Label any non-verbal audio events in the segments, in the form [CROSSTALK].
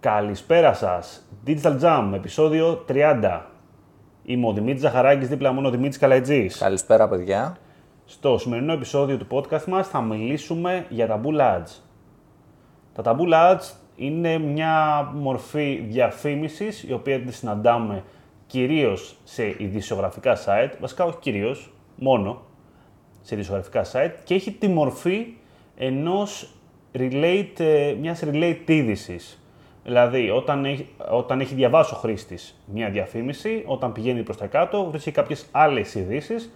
Καλησπέρα σας. Digital Jam, επεισόδιο 30. Είμαι ο Δημήτρης Ζαχαράκης, δίπλα μου είναι ο Δημήτρης Καλαϊτζής. Καλησπέρα, παιδιά. Στο σημερινό επεισόδιο του podcast μας θα μιλήσουμε για τα Bull Ads. Τα Taboo Ads είναι μια μορφή διαφήμισης, η οποία τη συναντάμε κυρίως σε ειδησιογραφικά site, βασικά όχι κυρίως, μόνο σε ειδησιογραφικά site και έχει τη μορφή ενός relate, ε, μιας relate είδησης. Δηλαδή, όταν έχει, όταν έχει διαβάσει ο χρήστης μια διαφήμιση, όταν πηγαίνει προς τα κάτω, βρίσκει κάποιες άλλες ειδήσεις.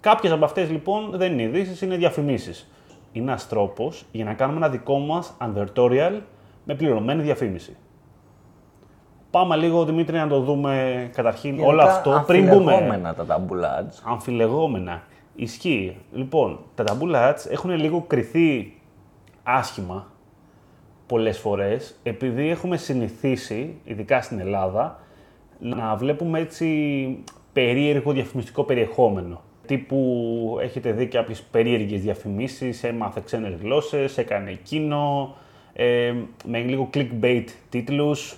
Κάποιες από αυτές λοιπόν δεν είναι ειδήσεις, είναι διαφημίσεις. Είναι ένας τρόπος για να κάνουμε ένα δικό μας advertorial με πληρωμένη διαφήμιση. Πάμε λίγο, Δημήτρη, να το δούμε καταρχήν Γενικά, όλο αυτό πριν μπούμε. αμφιλεγόμενα τα taboo ads. Αμφιλεγόμενα. Ισχύει. Λοιπόν, τα taboo ads έχουν λίγο κρυθεί άσχημα πολλές φορές, επειδή έχουμε συνηθίσει, ειδικά στην Ελλάδα, να βλέπουμε έτσι περίεργο διαφημιστικό περιεχόμενο. Τύπου έχετε δει κάποιες περίεργες διαφημίσεις, έμαθε ξένες γλώσσες, έκανε εκείνο, ε, με λίγο clickbait τίτλους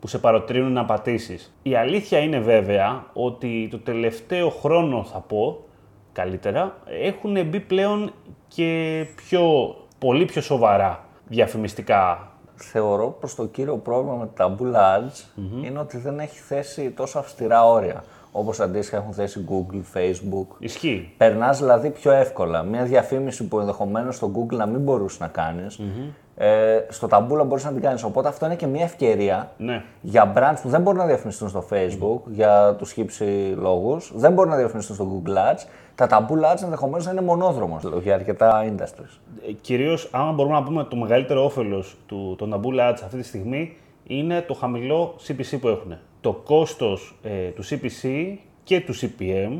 που σε παροτρύνουν να πατήσεις. Η αλήθεια είναι βέβαια ότι το τελευταίο χρόνο θα πω, καλύτερα, έχουν μπει πλέον και πιο, πολύ πιο σοβαρά διαφημιστικά. Θεωρώ πως το κύριο πρόβλημα με τα taboo ads είναι ότι δεν έχει θέσει τόσο αυστηρά όρια. Όπως αντίστοιχα έχουν θέσει Google, Facebook. Ισχύει. Περνάς δηλαδή πιο εύκολα. Μια διαφήμιση που ενδεχομένως στο Google να μην μπορούσες να κάνεις, ε, στο Taboola μπορείς να την κάνεις. Οπότε αυτό είναι και μια ευκαιρία Ναι. για brands που δεν μπορούν να διαφημιστούν στο Facebook για τους χύψη λόγους, δεν μπορούν να διαφημιστούν στο Google Ads. Τα Taboola Ads ενδεχομένως να είναι μονόδρομος για αρκετά industries. Ε, κυρίως, άμα μπορούμε να πούμε το μεγαλύτερο όφελος του, των Taboola Ads αυτή τη στιγμή είναι το χαμηλό CPC που έχουν. Το κόστος ε, του CPC και του CPM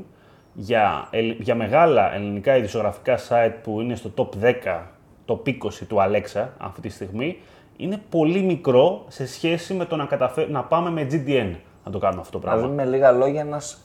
για, ελ- για μεγάλα ελληνικά ειδησιογραφικά site που είναι στο top 10, top 20 του Alexa αυτή τη στιγμή, είναι πολύ μικρό σε σχέση με το να, καταφέ- να πάμε με GDN να το κάνουμε αυτό το πράγμα. Δηλαδή, με λίγα λόγια, ένας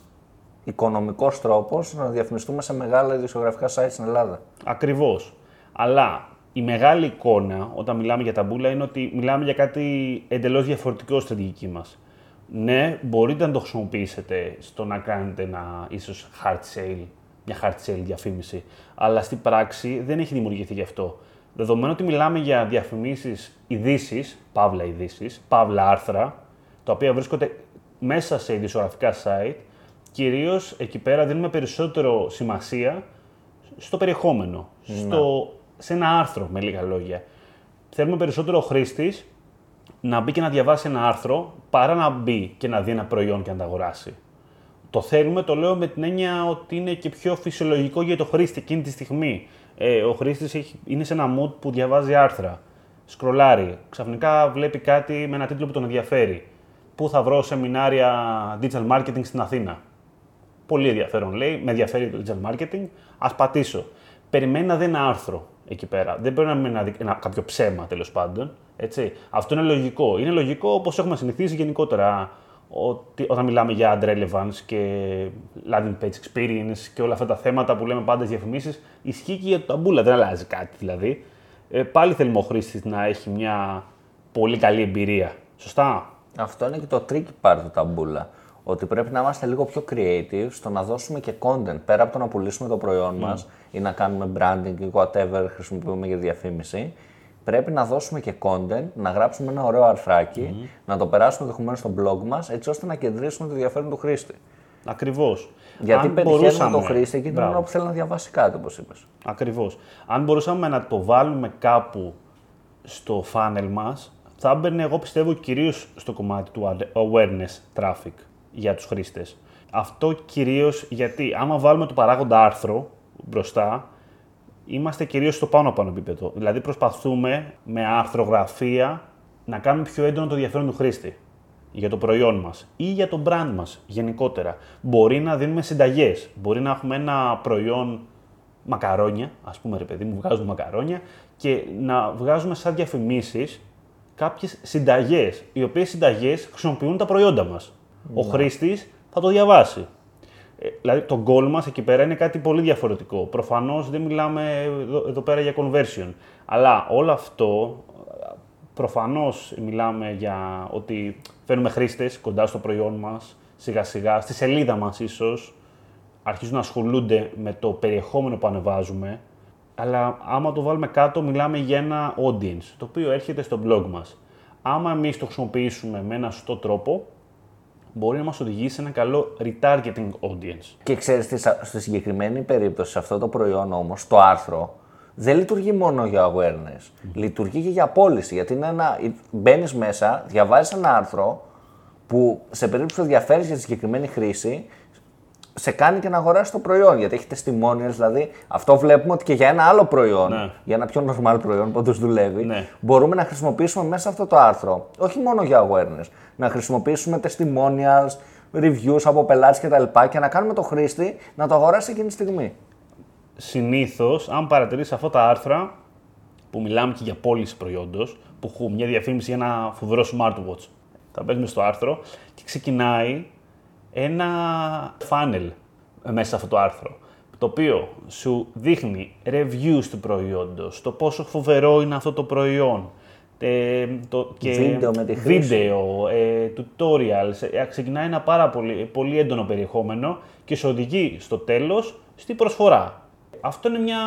οικονομικός τρόπος να διαφημιστούμε σε μεγάλα ειδησιογραφικά sites στην Ελλάδα. Ακριβώς. Αλλά η μεγάλη εικόνα όταν μιλάμε για ταμπούλα είναι ότι μιλάμε για κάτι εντελώς διαφορετικό στη στρατηγική μας. Ναι, μπορείτε να το χρησιμοποιήσετε στο να κάνετε ένα ίσως hard sale, μια hard sale διαφήμιση, αλλά στην πράξη δεν έχει δημιουργηθεί γι' αυτό. Δεδομένου ότι μιλάμε για διαφημίσεις ειδήσεις, παύλα ειδήσεις, παύλα άρθρα, τα οποία βρίσκονται μέσα σε ειδησιογραφικά site, κυρίως εκεί πέρα δίνουμε περισσότερο σημασία στο περιεχόμενο, στο, σε ένα άρθρο με λίγα λόγια. Θέλουμε περισσότερο ο χρήστης να μπει και να διαβάσει ένα άρθρο παρά να μπει και να δει ένα προϊόν και να τα αγοράσει. Το θέλουμε, το λέω με την έννοια ότι είναι και πιο φυσιολογικό για το χρήστη εκείνη τη στιγμή. Ε, ο χρήστης είναι σε ένα mood που διαβάζει άρθρα, σκρολάρει, ξαφνικά βλέπει κάτι με ένα τίτλο που τον ενδιαφέρει. Πού θα βρω σεμινάρια digital marketing στην Αθήνα; Πολύ ενδιαφέρον λέει, με ενδιαφέρει το digital marketing, ας πατήσω. Περιμένει να δει ένα άρθρο εκεί πέρα. Δεν πρέπει να μείνει να δει ένα, κάποιο ψέμα τέλος πάντων. Έτσι. Αυτό είναι λογικό. Είναι λογικό όπως έχουμε συνηθίσει γενικότερα ότι, όταν μιλάμε για ad relevance και landing page experience και όλα αυτά τα θέματα που λέμε πάντα στις διαφημίσεις. Ισχύει και για το ταμπούλα, δεν αλλάζει κάτι δηλαδή. Ε, πάλι θέλουμε ο χρήστης να έχει μια πολύ καλή εμπειρία. Σωστά; Αυτό είναι και το tricky part του ταμπούλα. Ότι πρέπει να είμαστε λίγο πιο creative στο να δώσουμε και content. Πέρα από το να πουλήσουμε το προϊόν μας ή να κάνουμε branding ή whatever χρησιμοποιούμε για διαφήμιση, πρέπει να δώσουμε και content, να γράψουμε ένα ωραίο αρθράκι, να το περάσουμε ενδεχομένως στο blog μας, έτσι ώστε να κεντρήσουμε το ενδιαφέρον του χρήστη. Ακριβώς. Γιατί πετυχαίνουμε τον χρήστη εκείνη την ώρα που θέλει να διαβάσει κάτι, όπως είπες. Ακριβώς. Αν μπορούσαμε να το βάλουμε κάπου στο funnel μας, θα έμπαινε, εγώ πιστεύω, κυρίως στο κομμάτι του awareness traffic για τους χρήστες. Αυτό κυρίως γιατί, άμα βάλουμε το παράγοντα άρθρο μπροστά, είμαστε κυρίως στο πάνω πάνω επίπεδο. Δηλαδή προσπαθούμε με αρθρογραφία να κάνουμε πιο έντονο το ενδιαφέρον του χρήστη για το προϊόν μας ή για το brand μας γενικότερα. Μπορεί να δίνουμε συνταγές. Μπορεί να έχουμε ένα προϊόν μακαρόνια, ας πούμε ρε παιδί μου, βγάζουμε μακαρόνια και να βγάζουμε σαν διαφημίσεις κάποιες συνταγές, οι οποίες συνταγές χρησιμοποιούν τα προϊόντα μας. Ο χρήστης θα το διαβάσει. Ε, δηλαδή το goal μας εκεί πέρα είναι κάτι πολύ διαφορετικό. Προφανώς δεν μιλάμε εδώ, εδώ πέρα για conversion. Αλλά όλο αυτό Προφανώς μιλάμε για ότι φέρνουμε χρήστες κοντά στο προϊόν μας, σιγά σιγά, στη σελίδα μας ίσως, αρχίζουν να ασχολούνται με το περιεχόμενο που ανεβάζουμε. Αλλά άμα το βάλουμε κάτω, μιλάμε για ένα audience, το οποίο έρχεται στο blog μας. Άμα εμείς το χρησιμοποιήσουμε με ένα σωστό τρόπο, μπορεί να μας οδηγήσει σε ένα καλό retargeting audience. Και ξέρεις, τι, στη συγκεκριμένη περίπτωση, σε αυτό το προϊόν όμως, το άρθρο, δεν λειτουργεί μόνο για awareness. Λειτουργεί και για πώληση. Γιατί είναι ένα, μπαίνεις μέσα, διαβάζεις ένα άρθρο που σε περίπτωση που ενδιαφέρεις για τη συγκεκριμένη χρήση, σε κάνει και να αγοράσει το προϊόν. Γιατί έχει testimonials, δηλαδή αυτό βλέπουμε ότι και για ένα άλλο προϊόν, Ναι. για ένα πιο normal προϊόν που όντως δουλεύει, Ναι. μπορούμε να χρησιμοποιήσουμε μέσα αυτό το άρθρο. Όχι μόνο για awareness. Να χρησιμοποιήσουμε testimonials, reviews από πελάτες κτλ. Και, και να κάνουμε το χρήστη να το αγοράσει εκείνη τη στιγμή. Συνήθως, αν παρατηρήσει αυτά τα άρθρα που μιλάμε και για πώληση προϊόντος, που έχουν μια διαφήμιση για ένα φοβερό smartwatch, θα παίζουμε στο άρθρο και ξεκινάει ένα funnel μέσα σε αυτό το άρθρο. Το οποίο σου δείχνει reviews του προϊόντος, το πόσο φοβερό είναι αυτό το προϊόν, ε, το, και Βίντεο με τη χρήση. βίντεο, ε, tutorials, ε, ξεκινάει ένα πάρα πολύ, πολύ έντονο περιεχόμενο και σε οδηγεί στο τέλος στη προσφορά. Αυτό είναι μια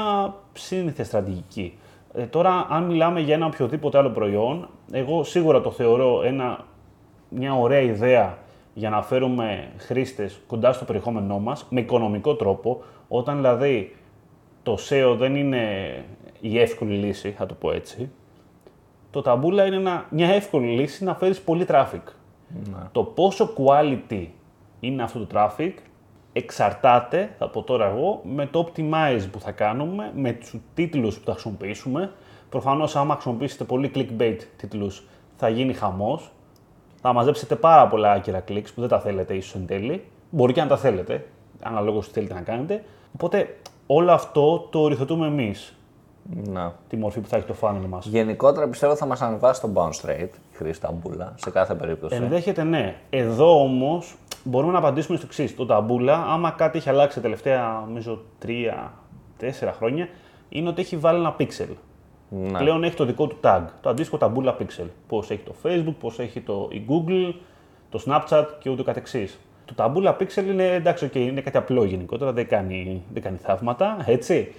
σύνηθε στρατηγική. Ε, τώρα, αν μιλάμε για ένα οποιοδήποτε άλλο προϊόν, εγώ σίγουρα το θεωρώ ένα, μια ωραία ιδέα για να φέρουμε χρήστες κοντά στο περιεχόμενό μας με οικονομικό τρόπο, όταν δηλαδή το SEO δεν είναι η εύκολη λύση, θα το πω έτσι, το ταμπούλα είναι ένα, μια εύκολη λύση να φέρεις πολύ traffic. Το πόσο quality είναι αυτό το traffic εξαρτάται, θα πω τώρα εγώ, με το optimize που θα κάνουμε, με τους τίτλους που θα χρησιμοποιήσουμε. Προφανώς άμα χρησιμοποιήσετε πολύ clickbait τίτλους θα γίνει χαμός. Θα μαζέψετε πάρα πολλά άκυρα clicks που δεν τα θέλετε ίσως εν τέλει. Μπορεί και να τα θέλετε, αναλόγως τι θέλετε να κάνετε. Οπότε όλο αυτό το οριθετούμε εμείς, Να. τη μορφή που θα έχει το funnel μας. Γενικότερα πιστεύω θα μας ανεβάσει το bounce rate, η χρήση ταμπούλα, σε κάθε περίπτωση. Ενδέχεται ναι. Εδώ όμως μπορούμε να απαντήσουμε στο εξής. Το ταμπούλα, άμα κάτι έχει αλλάξει τα τελευταία νομίζω 3-4 χρόνια, είναι ότι έχει βάλει ένα pixel. Ναι. Πλέον έχει το δικό του tag, το αντίστοιχο ταμπούλα pixel. Πώς έχει το Facebook, πώς έχει το η Google, το Snapchat και ούτω καθεξής. Το ταμπούλα pixel είναι εντάξει, okay, είναι κάτι απλό γενικότερα, δεν κάνει, δεν κάνει θαύματα, έτσι.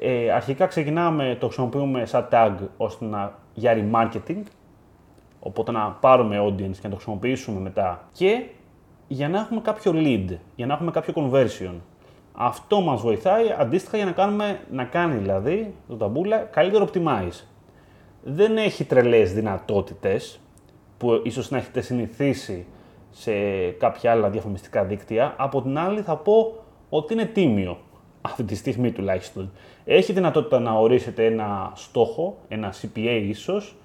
Ε, αρχικά ξεκινάμε, το χρησιμοποιούμε σαν tag ώστε να, για remarketing, Οπότε να πάρουμε audience και να το χρησιμοποιήσουμε μετά. Και για να έχουμε κάποιο lead, για να έχουμε κάποιο conversion. Αυτό μας βοηθάει αντίστοιχα για να, κάνουμε, να κάνει δηλαδή το ταμπούλα καλύτερο optimize. Δεν έχει τρελές δυνατότητες που ίσως να έχετε συνηθίσει σε κάποια άλλα διαφημιστικά δίκτυα. Από την άλλη θα πω ότι είναι τίμιο [LAUGHS] αυτή τη στιγμή τουλάχιστον. Έχει δυνατότητα να ορίσετε ένα στόχο, ένα CPA ίσως,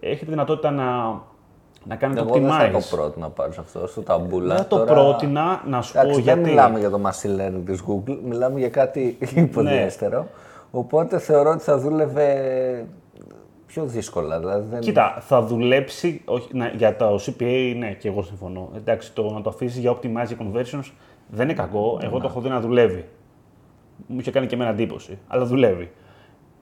έχετε δυνατότητα να, να κάνετε Εγώ δεν θα το optimize. πρότεινα να πάρει αυτό στο ταμπούλα. Δεν το Τώρα- πρότεινα να σου πω Εντάξει, δεν γιατί. μιλάμε για το machine learning της Google, μιλάμε για κάτι υποδιέστερο. Οπότε θεωρώ ότι θα δούλευε πιο δύσκολα. Δηλαδή δεν... Κοίτα, θα δουλέψει όχι, να, για το CPA, ναι, και εγώ συμφωνώ. Εντάξει, το να το αφήσεις για optimize για conversions δεν είναι κακό. Εγώ το έχω δει να δουλεύει. Μου είχε κάνει και εμένα εντύπωση, αλλά δουλεύει.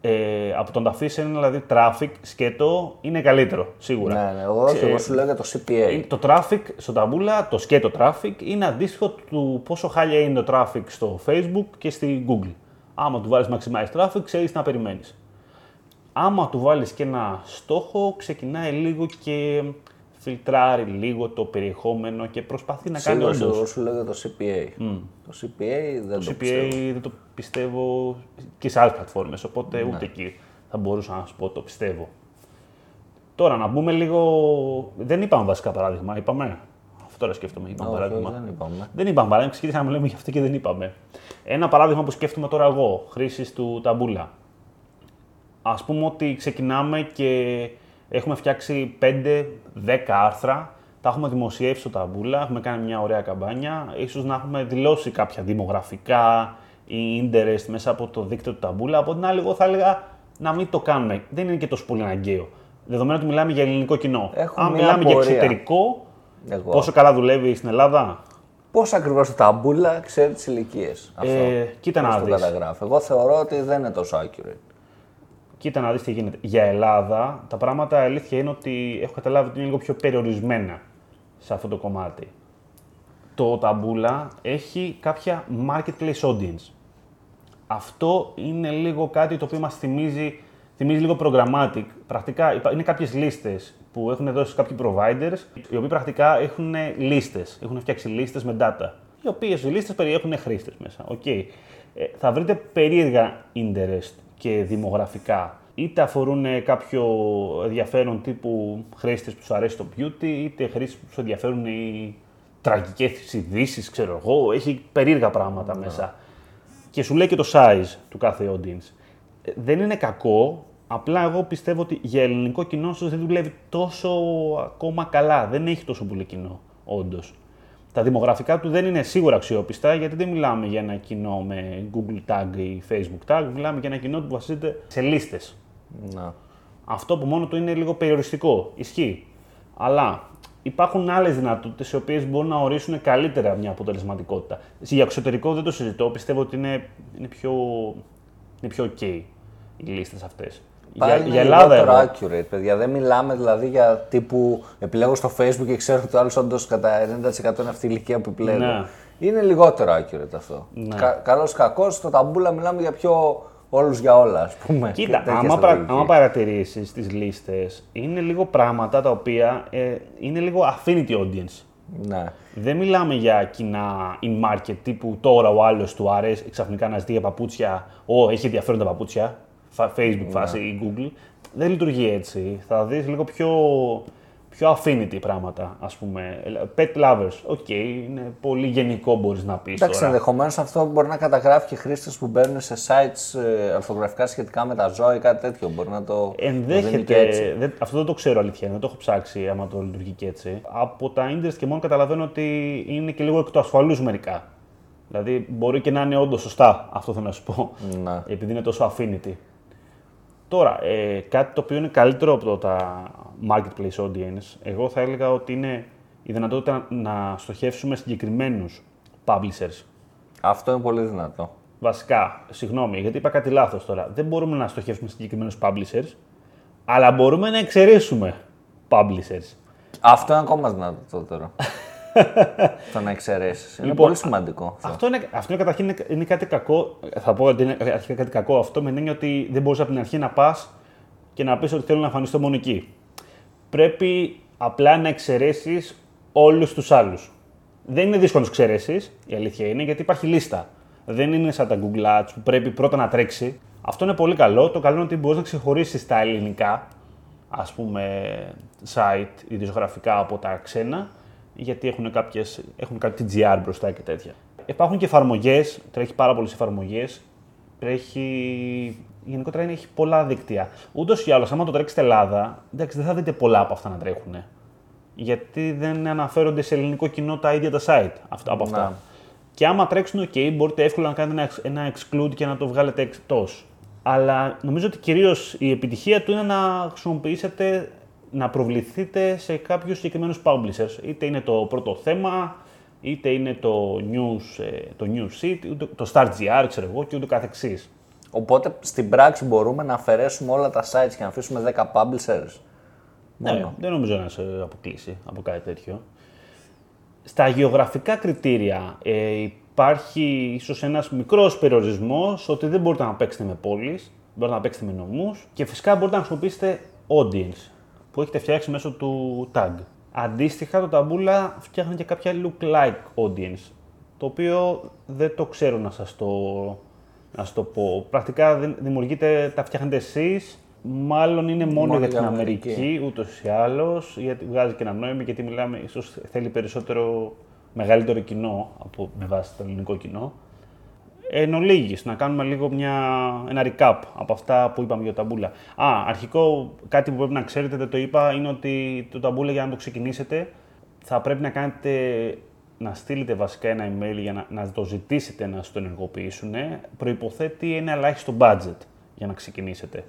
Ε, από το να το αφήσει ένα δηλαδή traffic σκέτο είναι καλύτερο, σίγουρα. Ναι, ναι, εγώ, όχι, εγώ σου λέω για το CPA. Το traffic στο ταμπούλα, το σκέτο traffic, είναι αντίστοιχο του πόσο χάλια είναι το traffic στο Facebook και στη Google. Άμα του βάλεις maximize traffic, ξέρεις τι να περιμένεις. Άμα του βάλεις και ένα στόχο, ξεκινάει λίγο και φιλτράρει λίγο το περιεχόμενο και προσπαθεί να κάνει Σίγουρα όντως. εγώ σου λέω για το CPA. Το CPA δεν το, Το CPA πιστεύω. δεν το πιστεύω και σε άλλες πλατφόρμες, οπότε Ναι. ούτε εκεί θα μπορούσα να σου πω το πιστεύω. Τώρα να μπούμε λίγο. Δεν είπαμε βασικά παράδειγμα, είπαμε; Αυτό τώρα σκέφτομαι. Είπαμε Όχι, παράδειγμα. δεν είπαμε. Δεν είπαμε παράδειγμα, ξεκίνησαμε να λέμε γι' αυτό και δεν είπαμε. Ένα παράδειγμα που σκέφτομαι τώρα εγώ, χρήση του ταμπούλα. Α πούμε ότι ξεκινάμε και έχουμε φτιάξει 5-10 άρθρα, τα έχουμε δημοσιεύσει στο ταμπούλα, έχουμε κάνει μια ωραία καμπάνια, ίσως να έχουμε δηλώσει κάποια δημογραφικά ή interest μέσα από το δίκτυο του ταμπούλα. Από την άλλη, εγώ θα έλεγα να μην το κάνουμε. Δεν είναι και τόσο πολύ αναγκαίο. Δεδομένου ότι μιλάμε για ελληνικό κοινό. Έχω Αν μια μιλάμε για απορία. εξωτερικό, Εγώ. πόσο καλά δουλεύει στην Ελλάδα, Πώς ακριβώς το ταμπούλα ξέρει τις ηλικίες. Αυτό. Ε, κοίτα Πώς να το δεις. καταγράφει. Εγώ θεωρώ ότι δεν είναι τόσο accurate. Κοίτα να δεις τι γίνεται. Για Ελλάδα, τα πράγματα αλήθεια είναι ότι έχω καταλάβει ότι είναι λίγο πιο περιορισμένα σε αυτό το κομμάτι. Το ταμπούλα έχει κάποια marketplace audience. Αυτό είναι λίγο κάτι το οποίο μας θυμίζει, θυμίζει λίγο programmatic. Πρακτικά υπά- είναι κάποιες λίστες που έχουν δώσει κάποιοι providers, οι οποίοι πρακτικά έχουν λίστες, έχουν φτιάξει λίστες με data, οι οποίες οι λίστες περιέχουν χρήστες μέσα. Okay. Ε, θα βρείτε περίεργα interest και δημογραφικά. Είτε αφορούν ε, κάποιο ενδιαφέρον τύπου χρήστες που σου αρέσει το beauty, είτε χρήστες που σου ενδιαφέρουν οι τραγικές ειδήσεις, ξέρω εγώ. Έχει περίεργα πράγματα μέσα. Και σου λέει και το size του κάθε audience. Ε, Δεν είναι κακό, απλά εγώ πιστεύω ότι για ελληνικό κοινό ίσως δεν δουλεύει τόσο ακόμα καλά. Δεν έχει τόσο πολύ κοινό, όντως. Τα δημογραφικά του δεν είναι σίγουρα αξιόπιστα, γιατί δεν μιλάμε για ένα κοινό με Google Tag ή Facebook Tag, μιλάμε για ένα κοινό που βασίζεται σε λίστες. Να. Αυτό που μόνο του είναι λίγο περιοριστικό. Ισχύει. Αλλά υπάρχουν άλλες δυνατότητες οι οποίες μπορούν να ορίσουν καλύτερα μια αποτελεσματικότητα. Για εξωτερικό δεν το συζητώ. Πιστεύω ότι είναι, είναι, πιο, είναι πιο OK οι λίστες αυτές. Για, Πάλι για είναι Ελλάδα λιγότερο εγώ. accurate, παιδιά. Δεν μιλάμε δηλαδή για τύπου επιλέγω στο Facebook και ξέρω ότι ο άλλος όντως κατά 90% είναι αυτή η ηλικία που επιλέγω. Ναι. Είναι λιγότερο accurate αυτό. Ναι. Κα, Καλός ή κακός, στο ταμπούλα μιλάμε για πιο όλους για όλα, ας πούμε. [LAUGHS] Κοίτα, Τέτοια άμα, πρα, στρατηγική. άμα παρατηρήσεις τις λίστες, είναι λίγο πράγματα τα οποία ε, είναι λίγο affinity audience. Ναι. Δεν μιλάμε για κοινά in-market τύπου τώρα ο άλλος του αρέσει ξαφνικά να ζητεί για παπούτσια. Ω, έχει ενδιαφέρον τα παπούτσια. Φα- Facebook φάση ή Google. Δεν λειτουργεί έτσι. Θα δεις λίγο πιο, πιο affinity πράγματα, ας πούμε. Pet lovers, OK, είναι πολύ γενικό μπορείς να πεις Εντάξει, τώρα. ενδεχομένως αυτό μπορεί να καταγράφει και χρήστες που μπαίνουν σε sites ε, ορθογραφικά σχετικά με τα ζώα ή κάτι τέτοιο. Μπορεί να το. το δίνει και Ενδέχεται. έτσι. Δεν, αυτό δεν το ξέρω αλήθεια, δεν το έχω ψάξει άμα το λειτουργεί και έτσι. Από τα interest και μόνο καταλαβαίνω ότι είναι και λίγο εκ του ασφαλούς μερικά. Δηλαδή μπορεί και να είναι όντως σωστά, αυτό θέλω να σου πω. Ναι. Επειδή είναι τόσο affinity. Τώρα, ε, κάτι το οποίο είναι καλύτερο από το, τα marketplace audience, εγώ θα έλεγα ότι είναι η δυνατότητα να στοχεύσουμε συγκεκριμένους publishers. Αυτό είναι πολύ δυνατό. Βασικά, συγγνώμη, γιατί είπα κάτι λάθος τώρα. Δεν μπορούμε να στοχεύσουμε συγκεκριμένους publishers, αλλά μπορούμε να εξαιρέσουμε publishers. Αυτό είναι ακόμα δυνατότερο. [LAUGHS] [LAUGHS] το να εξαιρέσεις. Είναι Λοιπόν, πολύ σημαντικό. αυτό. Αυτό είναι, αυτό είναι καταρχήν είναι, είναι κάτι κακό. Θα πω ότι είναι αρχικά κάτι κακό αυτό με την έννοια ότι δεν μπορείς από την αρχή να πας και να πεις ότι θέλω να εμφανιστώ μόνο εκεί. Πρέπει απλά να εξαιρέσεις όλους τους άλλους. Δεν είναι δύσκολο να τους εξαιρέσεις, η αλήθεια είναι, γιατί υπάρχει λίστα. Δεν είναι σαν τα Google Ads που πρέπει πρώτα να τρέξει. Αυτό είναι πολύ καλό. Το καλό είναι ότι μπορείς να ξεχωρίσεις τα ελληνικά, ας πούμε, site ιδιογραφικά από τα ξένα, γιατί έχουν, κάποιες, έχουν κάτι GR μπροστά και τέτοια. Υπάρχουν και εφαρμογές, τρέχει πάρα πολλές εφαρμογές. Τρέχει. Γενικότερα είναι, έχει πολλά δίκτυα. Ούτως ή άλλως, άμα το τρέξετε Ελλάδα, εντάξει, δεν θα δείτε πολλά από αυτά να τρέχουν. Γιατί δεν αναφέρονται σε ελληνικό κοινό τα ίδια τα site αυτά, από αυτά. Να. Και άμα τρέξουν, OK, μπορείτε εύκολα να κάνετε ένα, ένα exclude και να το βγάλετε εκτός. Αλλά νομίζω ότι κυρίως η επιτυχία του είναι να χρησιμοποιήσετε, να προβληθείτε σε κάποιους συγκεκριμένους publishers. Είτε είναι το πρώτο θέμα, είτε είναι το news, ε, το news sheet, είτε το StartGR, ξέρω εγώ, και ούτω καθεξής. Οπότε στην πράξη μπορούμε να αφαιρέσουμε όλα τα sites και να αφήσουμε 10 publishers. Ναι, δεν νομίζω να σε αποκλείσει από κάτι τέτοιο. Στα γεωγραφικά κριτήρια ε, υπάρχει ίσως ένας μικρός περιορισμός ότι δεν μπορείτε να παίξετε με πόλεις, μπορείτε να παίξετε με νομούς και φυσικά μπορείτε να χρησιμοποιήσετε audience που έχετε φτιάξει μέσω του tag. Αντίστοιχα το ταμπούλα φτιάχνει και κάποια look-like audience, το οποίο δεν το ξέρω να σας το, να σας το πω. Πρακτικά δεν- δημιουργείτε, τα φτιάχνετε εσείς, μάλλον είναι μόνο, Μόνο για για την Αμερική. Αμερική ούτως ή άλλως, γιατί βγάζει και ένα νόημα, γιατί μιλάμε, ίσως θέλει περισσότερο, μεγαλύτερο κοινό από με βάση το ελληνικό κοινό. Εν ολίγης, να κάνουμε λίγο μια, ένα recap από αυτά που είπαμε για το ταμπούλα. Α, αρχικό, κάτι που πρέπει να ξέρετε, δεν το είπα, είναι ότι το ταμπούλα για να το ξεκινήσετε θα πρέπει να κάνετε, να στείλετε βασικά ένα email για να, να το ζητήσετε να σας το ενεργοποιήσουν. Προϋποθέτει ένα ελάχιστο budget για να ξεκινήσετε.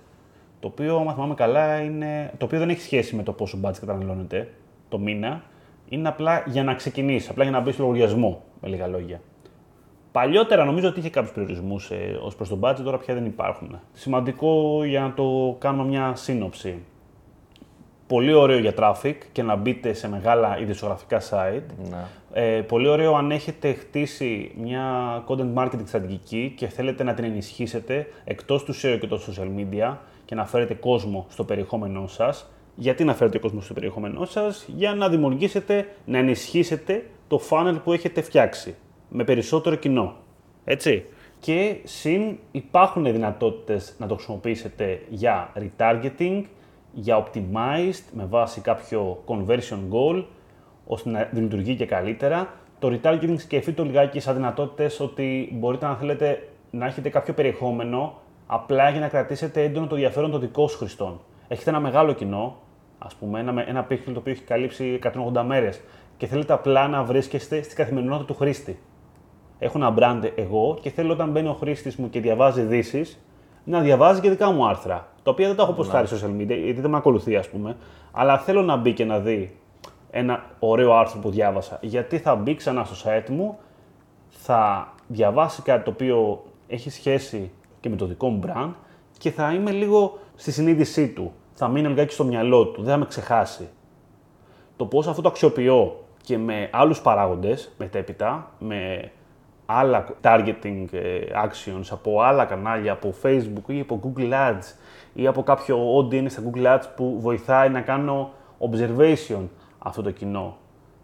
Το οποίο, άμα θυμάμαι καλά, είναι, το οποίο δεν έχει σχέση με το πόσο budget καταναλώνετε το μήνα. Είναι απλά για να ξεκινήσει, απλά για να μπει στο λογαριασμό, με λίγα λόγια. Παλιότερα νομίζω ότι είχε κάποιους περιορισμούς ε, ως προς τον budget, τώρα πια δεν υπάρχουν. Σημαντικό για να το κάνουμε μια σύνοψη. Πολύ ωραίο για traffic και να μπείτε σε μεγάλα ειδησιογραφικά site. Ναι. Ε, πολύ ωραίο αν έχετε χτίσει μια content marketing στρατηγική και θέλετε να την ενισχύσετε εκτός του SEO και των social media και να φέρετε κόσμο στο περιεχόμενό σας. Γιατί να φέρετε κόσμο στο περιεχόμενό σας, για να δημιουργήσετε, να ενισχύσετε το funnel που έχετε φτιάξει με περισσότερο κοινό. Έτσι. Και συν υπάρχουν δυνατότητες να το χρησιμοποιήσετε για retargeting, για optimized με βάση κάποιο conversion goal, ώστε να λειτουργεί και καλύτερα. Το retargeting σκεφτείτε το λιγάκι σαν δυνατότητες ότι μπορείτε να θέλετε να έχετε κάποιο περιεχόμενο απλά για να κρατήσετε έντονο το ενδιαφέρον των δικών σου χρηστών. Έχετε ένα μεγάλο κοινό, ας πούμε, ένα, ένα pixel το οποίο έχει καλύψει 180 μέρες και θέλετε απλά να βρίσκεστε στην καθημερινότητα του χρήστη. Έχω ένα brand εγώ και θέλω όταν μπαίνει ο χρήστης μου και διαβάζει ειδήσεις να διαβάζει και δικά μου άρθρα. Τα οποία δεν τα έχω ποστάρει social media, γιατί δεν με ακολουθεί, ας πούμε. Αλλά θέλω να μπει και να δει ένα ωραίο άρθρο που διάβασα. Γιατί θα μπει ξανά στο site μου, θα διαβάσει κάτι το οποίο έχει σχέση και με το δικό μου brand και θα είμαι λίγο στη συνείδησή του. Θα μείνει λιγάκι στο μυαλό του, δεν θα με ξεχάσει. Το πώς αυτό το αξιοποιώ και με άλλους παράγοντες μετέπειτα, με άλλα targeting ε, actions από άλλα κανάλια, από Facebook ή από Google Ads ή από κάποιο audience στα Google Ads που βοηθάει να κάνω observation αυτό το κοινό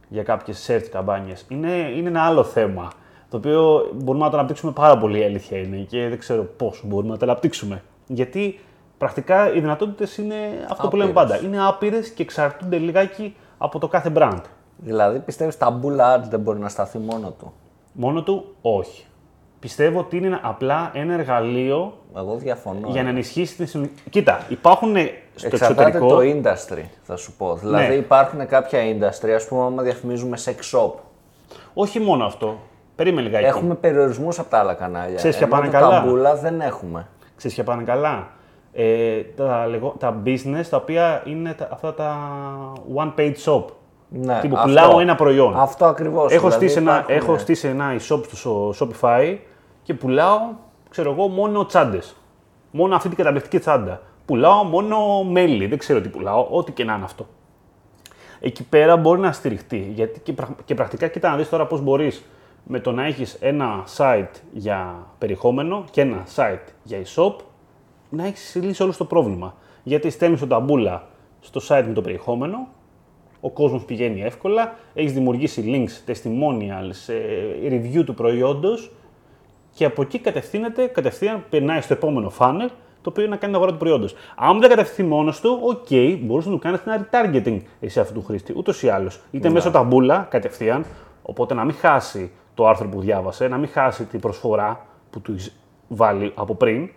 για κάποιες search καμπάνιες. Είναι, είναι ένα άλλο θέμα, το οποίο μπορούμε να το αναπτύξουμε πάρα πολύ, η αλήθεια είναι, και δεν ξέρω πώς μπορούμε να το αναπτύξουμε. Γιατί πρακτικά οι δυνατότητες είναι αυτό που λέμε πάντα. Είναι άπειρες και εξαρτούνται λιγάκι από το κάθε brand. Δηλαδή πιστεύεις τα Bull Ads δεν μπορεί να σταθεί μόνο του; Μόνο του, όχι. Πιστεύω ότι είναι απλά ένα εργαλείο Εγώ διαφωνώ. για να ενισχύσει την συνολική. Κοίτα, υπάρχουν στο Εξαρτάται εξωτερικό. το industry, θα σου πω. Δηλαδή Ναι. υπάρχουν κάποια industry, ας πούμε, άμα διαφημίζουμε sex shop. Όχι μόνο αυτό. Περίμενε λιγάκι. Έχουμε περιορισμούς από τα άλλα κανάλια. Ξέρεις ποια Ενώ πάνε το καλά; ταμπούλα δεν έχουμε. Ξέρεις ποια πάνε καλά; Ε, τα, λεγό- τα business τα οποία είναι τα, αυτά τα one page shop. Ναι, Τύπου αυτό. πουλάω ένα προϊόν. Αυτό ακριβώς. Έχω, στήσει ένα, έχω στήσει ένα e-shop στο Shopify και πουλάω, ξέρω εγώ, μόνο τσάντες. Μόνο αυτή την καταπληκτική τσάντα. Πουλάω μόνο μέλι, δεν ξέρω τι πουλάω, ό,τι και να είναι αυτό. Εκεί πέρα μπορεί να στηριχτεί. Γιατί και, πρακ- και πρακτικά, κοίτα να δεις τώρα πώς μπορείς με το να έχεις ένα site για περιεχόμενο και ένα site για e-shop, να έχεις λύσει όλο το πρόβλημα. Γιατί στέλνεις το ταμπούλα στο site με το περιεχόμενο, ο κόσμος πηγαίνει εύκολα, έχεις δημιουργήσει links, testimonials, ε, review του προϊόντος και από εκεί κατευθύνεται, κατευθείαν περνάει στο επόμενο funnel, το οποίο είναι να κάνει την αγορά του προϊόντος. Αν δεν κατευθυνθεί μόνος του, οκ, μπορείς να του κάνεις ένα retargeting εσύ αυτού του χρήστη, ούτως ή άλλως. Είτε μέσω Taboola κατευθείαν, οπότε να μην χάσει το άρθρο που διάβασε, να μην χάσει την προσφορά που του έχεις βάλει από πριν,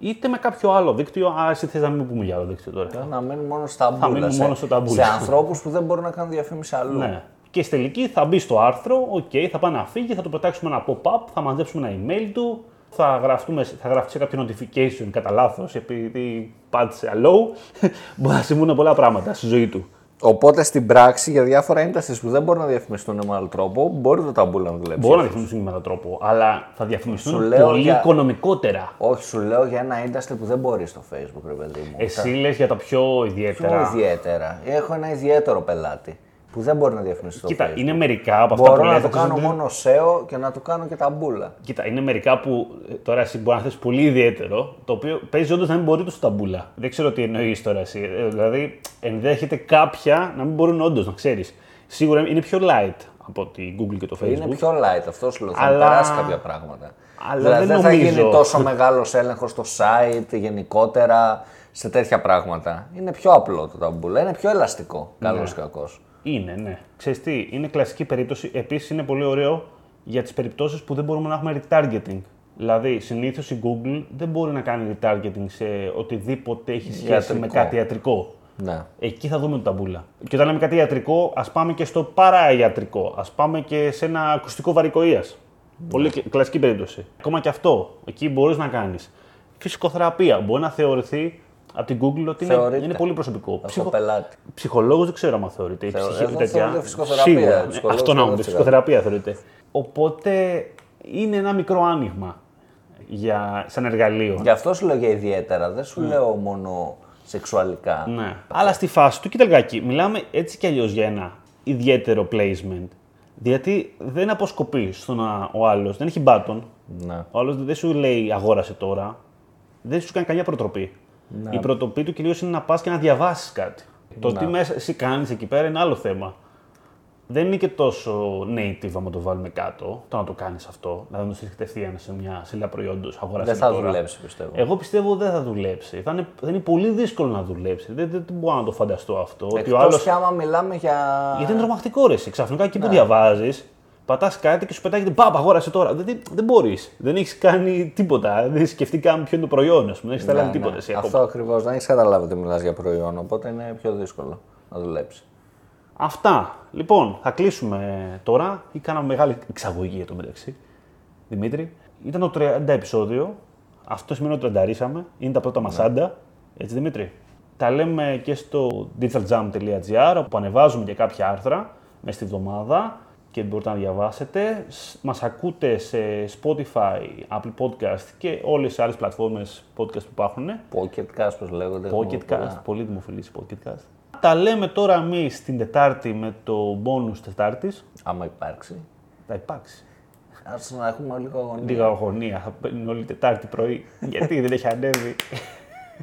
είτε με κάποιο άλλο δίκτυο. Α, εσύ θες να μην πούμε για άλλο δίκτυο τώρα. Να μένουν μόνο στα Taboola. μείνουν σε, μόνο στο Taboola. Σε ανθρώπους που δεν μπορούν να κάνουν διαφήμιση αλλού. Ναι. Και στη τελική θα μπει στο άρθρο, οκ, θα πάει να φύγει, θα του πετάξουμε ένα pop-up, θα μαζέψουμε ένα email του, θα, γραφτούμε, θα γραφτεί σε κάποιο notification κατά λάθος επειδή πάτησε allow. [LAUGHS] Μπορεί να συμβούν πολλά πράγματα στη ζωή του. Οπότε στην πράξη για διάφορα industries που δεν μπορούν να διαφημιστούν με άλλο τρόπο, μπορεί το Taboola να δουλέψει. Μπορεί να διαφημιστούν με έναν τρόπο, αλλά θα διαφημιστούν Σου λέω πολύ για- οικονομικότερα. Όχι, σου λέω για ένα industry που δεν μπορεί στο Facebook, ρε παιδί μου. Εσύ λες για τα πιο ιδιαίτερα. Πιο ιδιαίτερα. Έχω ένα ιδιαίτερο πελάτη που δεν μπορεί να διαφημίσει στο Κοίτα, Facebook. είναι μερικά από αυτά Μπορώ που να λέτε. το κάνω ξέρεις, μόνο SEO και να του κάνω και ταμπούλα. Κοίτα, είναι μερικά που ε, τώρα εσύ μπορεί να θες πολύ ιδιαίτερο, το οποίο παίζει όντως να μην μπορεί το στο ταμπούλα. Δεν ξέρω τι εννοείς τώρα εσύ. Ε, δηλαδή, ενδέχεται κάποια να μην μπορούν όντως, να ξέρεις. Σίγουρα είναι πιο light από τη Google και το Facebook. Είναι πιο light, αυτό σου λέω. Θα Αλλά- περάσει κάποια πράγματα. Αλλά δηλαδή δεν δεν θα νομίζω. γίνει τόσο μεγάλος έλεγχος στο site γενικότερα σε τέτοια πράγματα. Είναι πιο απλό το ταμπούλα, είναι πιο ελαστικό. Ναι. Καλό ή κακό. Είναι, ναι. Ξέρεις τι, είναι κλασική περίπτωση. Επίσης είναι πολύ ωραίο για τις περιπτώσεις που δεν μπορούμε να έχουμε retargeting. Δηλαδή, συνήθως η Google δεν μπορεί να κάνει retargeting σε οτιδήποτε έχει σχέση Ιατρικό. με κάτι ιατρικό. Ναι. Εκεί θα δούμε το ταμπούλα. Και όταν λέμε κάτι ιατρικό, ας πάμε και στο παραϊατρικό. Α πάμε και σε ένα ακουστικό βαρικοεία. Πολύ κλα- κλασική περίπτωση. Ακόμα και αυτό. Εκεί μπορείς να κάνεις. Φυσικοθεραπεία. Μπορεί να θεωρηθεί από την Google ότι είναι, Θεωρείται. είναι πολύ προσωπικό. Αυτό Ψυχο... πελάτη. Ψυχολόγος δεν ξέρω αν θεωρείται. ή Θεω- ψυχι- εδώ τέτοια. θεωρείται φυσικοθεραπεία. Σίγουρα. Ναι, Ψυχολόγος Αυτό να μου δεν πει. ξέρω. Φυσικοθεραπεία θεωρείται. Οπότε είναι ένα μικρό άνοιγμα για, σαν εργαλείο. Γι' αυτό σου λέω για ιδιαίτερα, δεν σου λέω μόνο σεξουαλικά. Ναι. Αλλά στη φάση του, κοίτα λιγάκι, μιλάμε έτσι κι αλλιώς για ένα ιδιαίτερο placement. Γιατί δεν αποσκοπεί στο να ο άλλος δεν έχει button. Ναι. Ο άλλος δεν σου λέει αγόρασε τώρα. Δεν σου κάνει καμιά προτροπή. Η προτροπή του κυρίως είναι να πας και να διαβάσεις κάτι. Το τι μέσα εσύ κάνεις εκεί πέρα είναι άλλο θέμα. Δεν είναι και τόσο native άμα το βάλουμε κάτω, το να το κάνεις αυτό. Δηλαδή να το στείλει κατευθείαν σε μια σελίδα προϊόντος, αγοράσει Δεν θα τώρα. δουλέψει, πιστεύω. Εγώ πιστεύω δεν θα δουλέψει. Θα είναι, θα είναι πολύ δύσκολο να δουλέψει. Δεν, δεν, δεν μπορώ να το φανταστώ αυτό. ότι ο Εκτός άλλος... κι άμα μιλάμε για. Γιατί είναι τρομακτικό ρε. εσύ. Ξαφνικά εκεί που Ναι. διαβάζεις, πατάς κάτι και σου πετάγεται Πάπα, αγόρασε τώρα. Δεν, δεν, δεν μπορείς. Δεν έχεις κάνει τίποτα. Δεν έχεις σκεφτεί καν ποιο είναι το προϊόν, ας πούμε. Δεν έχεις καταλάβει Ναι, τίποτα. ναι. εσύ ακόμα. Αυτό ακριβώς. Δεν έχεις καταλάβει ότι μιλάς για προϊόν, οπότε είναι πιο δύσκολο να δουλέψεις. Αυτά. Λοιπόν, θα κλείσουμε τώρα. Ή κάναμε μεγάλη εξαγωγή για το μεταξύ. Δημήτρη. Ήταν το 30 επεισόδιο. Αυτό σημαίνει ότι τρανταρίσαμε. Είναι τα πρώτα μας άντα. Έτσι, Δημήτρη; Τα λέμε και στο digitaljam.gr όπου ανεβάζουμε και κάποια άρθρα μέσα στη βδομάδα και μπορείτε να διαβάσετε. Σ- Μας ακούτε σε Spotify, Apple Podcast και όλες τις άλλες πλατφόρμες podcast που υπάρχουν. Pocket Cast, πώ λέγονται. έχουμε Pocket πολλά. Cast, πολύ δημοφιλής Pocket Cast. Τα λέμε τώρα εμείς την Τετάρτη με το bonus Τετάρτης. Άμα υπάρξει. Θα υπάρξει. Α να έχουμε λίγο αγωνία. Λίγα αγωνία. Θα παίρνουν όλη Τετάρτη πρωί. [LAUGHS] γιατί δεν έχει ανέβει.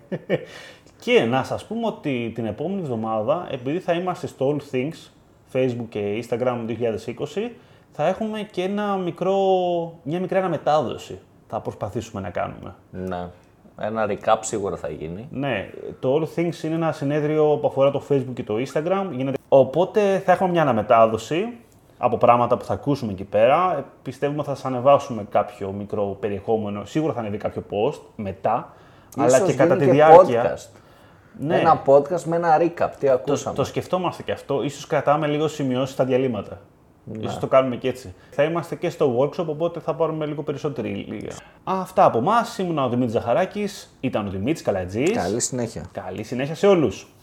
[LAUGHS] και να σας πούμε ότι την επόμενη εβδομάδα, επειδή θα είμαστε στο All Things, Facebook και Instagram 2020, θα έχουμε και ένα μικρό, μια μικρή αναμετάδοση. Θα προσπαθήσουμε να κάνουμε. Ναι. Ένα recap σίγουρα θα γίνει. Ναι, το All Things είναι ένα συνέδριο που αφορά το Facebook και το Instagram. Γίνεται... Οπότε θα έχουμε μια αναμετάδοση από πράγματα που θα ακούσουμε εκεί πέρα. Ε, Πιστεύουμε θα σας ανεβάσουμε κάποιο μικρό περιεχόμενο. Σίγουρα θα ανεβεί κάποιο post μετά. αλλά Ίσως και κατά γίνει τη διάρκεια. Podcast. Ναι, Ένα podcast με ένα recap. Τι το, ακούσαμε. το σκεφτόμαστε και αυτό. Ίσως κρατάμε λίγο σημειώσεις στα διαλύματα. Ναι. Ίσως το κάνουμε και έτσι. Θα είμαστε και στο workshop, οπότε θα πάρουμε λίγο περισσότερη λίγα. Αυτά από εμάς. Ήμουν ο Δημήτρης Ζαχαράκης. Ήταν ο Δημήτρης Καλατζής. Καλή συνέχεια. Καλή συνέχεια σε όλους.